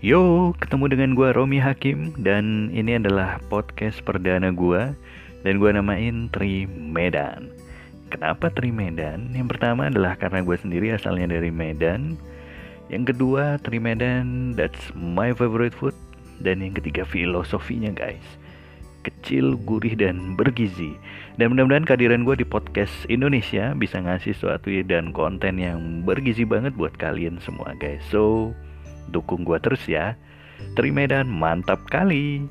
Yo, ketemu dengan gue Romi Hakim dan ini adalah podcast perdana gue dan gue namain Tri Medan. Kenapa Tri Medan? Yang pertama adalah karena gue sendiri asalnya dari Medan. Yang kedua, Tri Medan, that's my favorite food. Dan yang ketiga, filosofinya guys. Kecil, gurih, dan bergizi. Dan mudah-mudahan kehadiran gue di podcast Indonesia bisa ngasih sesuatu dan konten yang bergizi banget buat kalian semua guys. So, Dukung gue terus ya. Trimedan mantap kali.